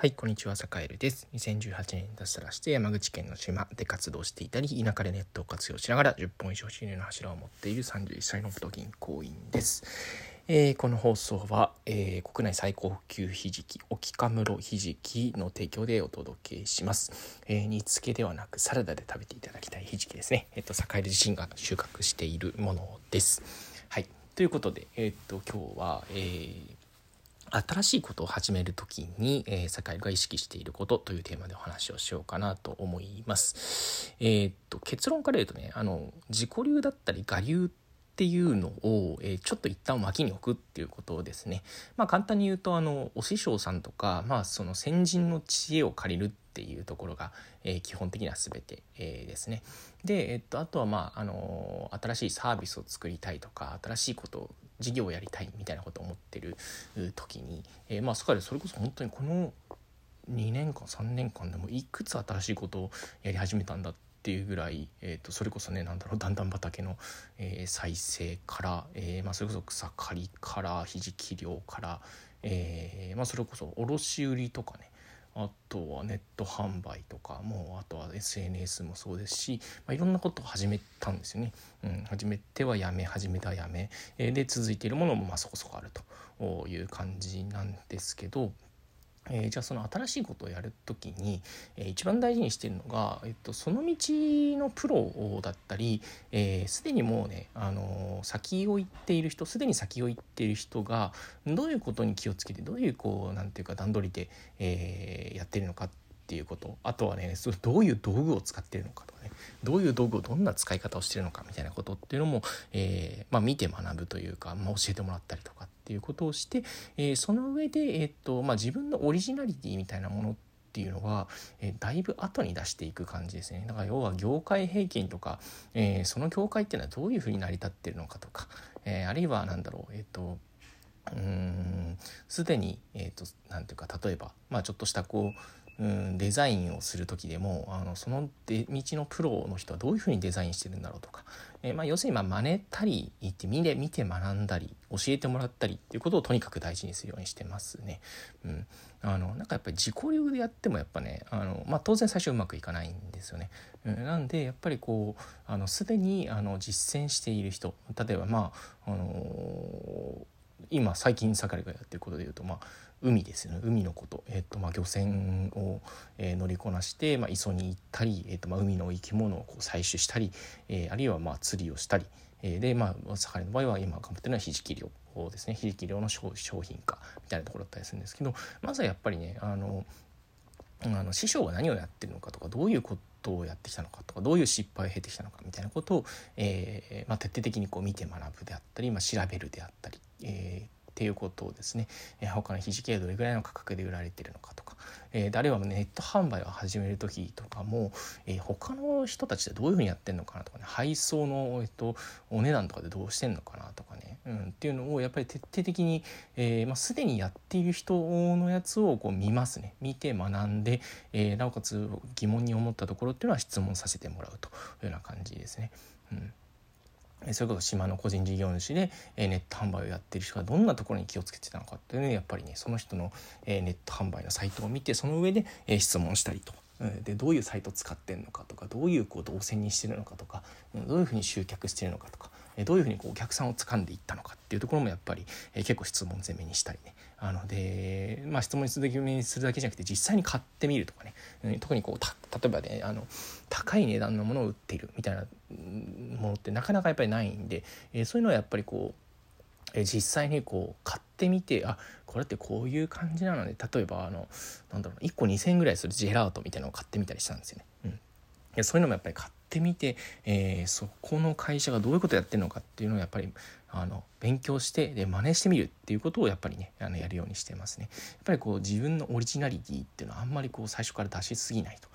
はい、こんにちは、坂エルです。2018年に脱サラして山口県の島で活動していたり、田舎でネットを活用しながら10本以上収入の柱を持っている31歳の元銀行員です。えーこの放送は、えー国内最高級ひじき、沖カムロひじきの提供でお届けします。えー煮付けではなくサラダで食べていただきたいひじきですね。えっ、と、坂エル自身が収穫しているものです。はい、ということで、えっ、と、今日は、えー新しいことを始める時に、えー、坂井が意識していることというテーマでお話をしようかなと思います。えーっと結論から言うとねあの自己流だったり我流っていうのを、えーちょっと一旦脇に置くっていうことですね。まあ簡単に言うとあのお師匠さんとか、まあ、その先人の知恵を借りるっていうところが、えー基本的には全て、えーですね。で、えっと、あとはまああの新しいサービスを作りたいとか新しいことを事業をやりたいみたいなことを思ってる時に、えーまあそこでそれこそ本当にこの2年間3年間でもいくつ新しいことをやり始めたんだっていうぐらい、えー、とそれこそねなんだろう段々畑の、えー再生から、えーまあ、それこそ草刈りからひじき漁から、えーまあ、それこそ卸売とかねあとはネット販売とかもあとは SNS もそうですし、まあ、いろんなことを始めたんですよね。うん、始めてはやめ始めてはやめ、えで続いているものもまあそこそこあるという感じなんですけど。えーじゃあその新しいことをやる時に、えー一番大事にしてるのが、えっと、その道のプロだったりえー、にもうね、あのー先を行っている人すでに先を行っている人がどういうことに気をつけてどういうこうなんていうか段取りで、えーやってるのかっていうこと。あとはねそどういう道具を使ってるのかとかね。どういう道具をどんな使い方をしてるのかみたいなことっていうのも、えーまあ、見て学ぶというか、まあ、教えてもらったりとかってていうことをして、えーその上で、えっとまあ、自分のオリジナリティみたいなものっていうのは、えーだいぶ後に出していく感じですね。だから要は業界平均とか、えーその業界っていうのはどういうふうに成り立ってるのかとか、えあるいは何だろうえっとうんすでに、えー、となていうか例えば、まあ、ちょっとしたこううんデザインをする時でもあのその道のプロの人はどういうふうにデザインしてるんだろうとか、えーまあ、要するにまあ真似たり言って見て見て学んだり教えてもらったりっていうことをとにかく大事にするようにしてますね。うん、あのなんかやっぱり自己流でやってもやっぱねあの、まあ、当然最初うまくいかないんですよね。うん、なんでやっぱりこうあのすでにあの実践している人例えばまああの今最近盛りがやってることでいうとまあ海ですよね。海のこと、えっとまあ、漁船を、えー乗りこなして、まあ、磯に行ったり、えっとまあ、海の生き物をこう採取したり、えーあるいはまあ釣りをしたり、えーでまあ盛りの場合は今頑張ってるのはひじき漁ですね。ひじき漁の商商品化みたいなところだったりするんですけどまずはやっぱりねあのあの師匠が何をやってるのかとかどういうことをやってきたのかとかどういう失敗を経てきたのかみたいなことを、えーまあ、徹底的にこう見て学ぶであったり、まあ、調べるであったり、えーっていうことをですね、えー他のひじきがどれぐらいの価格で売られてるのかとか、えーであるいはネット販売を始める時とかも、えー他の人たちでどういうふうにやってるのかなとかね。配送の、えっと、お値段とかでどうしてんのかなとかね、うん、っていうのをやっぱり徹底的に、えーまあ、すでにやっている人のやつをこう見ますね。見て学んで、えーなおかつ疑問に思ったところっていうのは質問させてもらうというような感じですね。うん。それこそ島の個人事業主で、ネット販売をやってる人がどんなところに気をつけてたのかっていうのやっぱりねその人の、ネット販売のサイトを見てその上で、質問したりと。でどういうサイト使ってるのかとかどういうこう動線にしてるのかとかどういうふうに集客してるのかとかどういうふうにこうお客さんを掴んでいったのかっていうところもやっぱり、え結構質問攻めにしたりね。あので、まあ、質問攻めにするだけじゃなくて実際に買ってみるとかね、うん特にこうた例えばねあの高い値段のものを売っているみたいなものってなかなかやっぱりないんで、えそういうのはやっぱりこうえ実際にこう買ってみてあこれってこういう感じなので例えばあのなんだろう1個2,000円ぐらいするジェラートみたいなのを買ってみたりしたんですよね。うん、そういうのもやっぱり買ってみて、えーそこの会社がどういうことやってるのかっていうのをやっぱりあの勉強してで真似してみるっていうことをやっぱりねあのやるようにしてますね。やっぱりこう自分のオリジナリティっていうのはあんまりこう最初から出しすぎないと。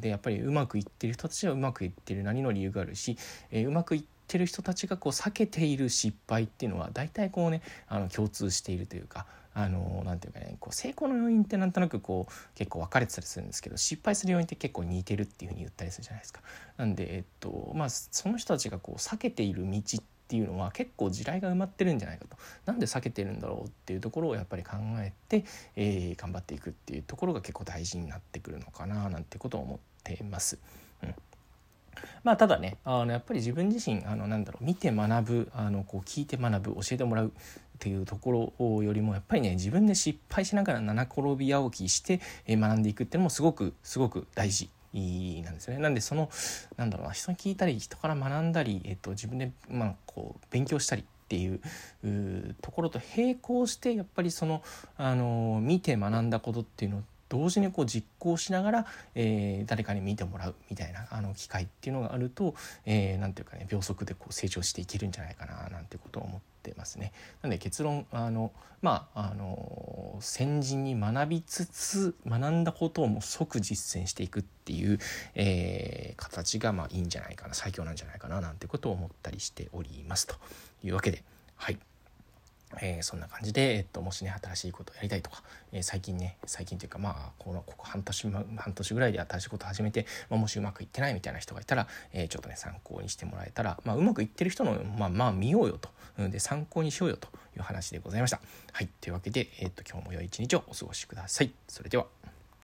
でやっぱりうまくいってる人たちはうまくいってるなりの理由があるし、えーうまくいってる人たちがこう避けている失敗っていうのは大体こうねあの共通しているというかあのなんていうかねこう成功の要因ってなんとなくこう結構分かれてたりするんですけど失敗する要因って結構似てるっていうふうに言ったりするじゃないですか。なんで、えっとまあ、その人たちがこう避けている道っていうのは結構地雷が埋まってるんじゃないかとなんで避けてるんだろうっていうところをやっぱり考えて、えー、頑張っていくっていうところが結構大事になってくるのかななんてことを思ってます。うんまあ、ただねあのやっぱり自分自身あのなんだろう見て学ぶあのこう聞いて学ぶ教えてもらうっていうところよりもやっぱりね自分で失敗しながら七転び八起きして学んでいくっていうのもすごくすごく大事なんですよね。なんでそのなんだろうな人に聞いたり人から学んだり、えっと、自分で、まあ、こう勉強したりっていうところと並行してやっぱりそのあの見て学んだことっていうのを同時にこう実行しながら、えー、誰かに見てもらうみたいなあの機会っていうのがあると、えー、ていうかね秒速でこう成長していけるんじゃないかななんてことを思ってますね。なので結論あのまああの先人に学びつつ学んだことをもう即実践していくっていう、えー、形がまあいいんじゃないかな最強なんじゃないかななんてことを思ったりしておりますというわけではい。えー、そんな感じで、えっと、もしね新しいことをやりたいとか、えー、最近ね最近というかまあこのここ半年半年ぐらいで新しいことを始めて、まあ、もしうまくいってないみたいな人がいたら、えー、ちょっとね参考にしてもらえたら、まあ、うまくいってる人のまあまあ見ようよと、うん、で参考にしようよという話でございました。はいというわけで、えっと今日も良い一日をお過ごしください。それでは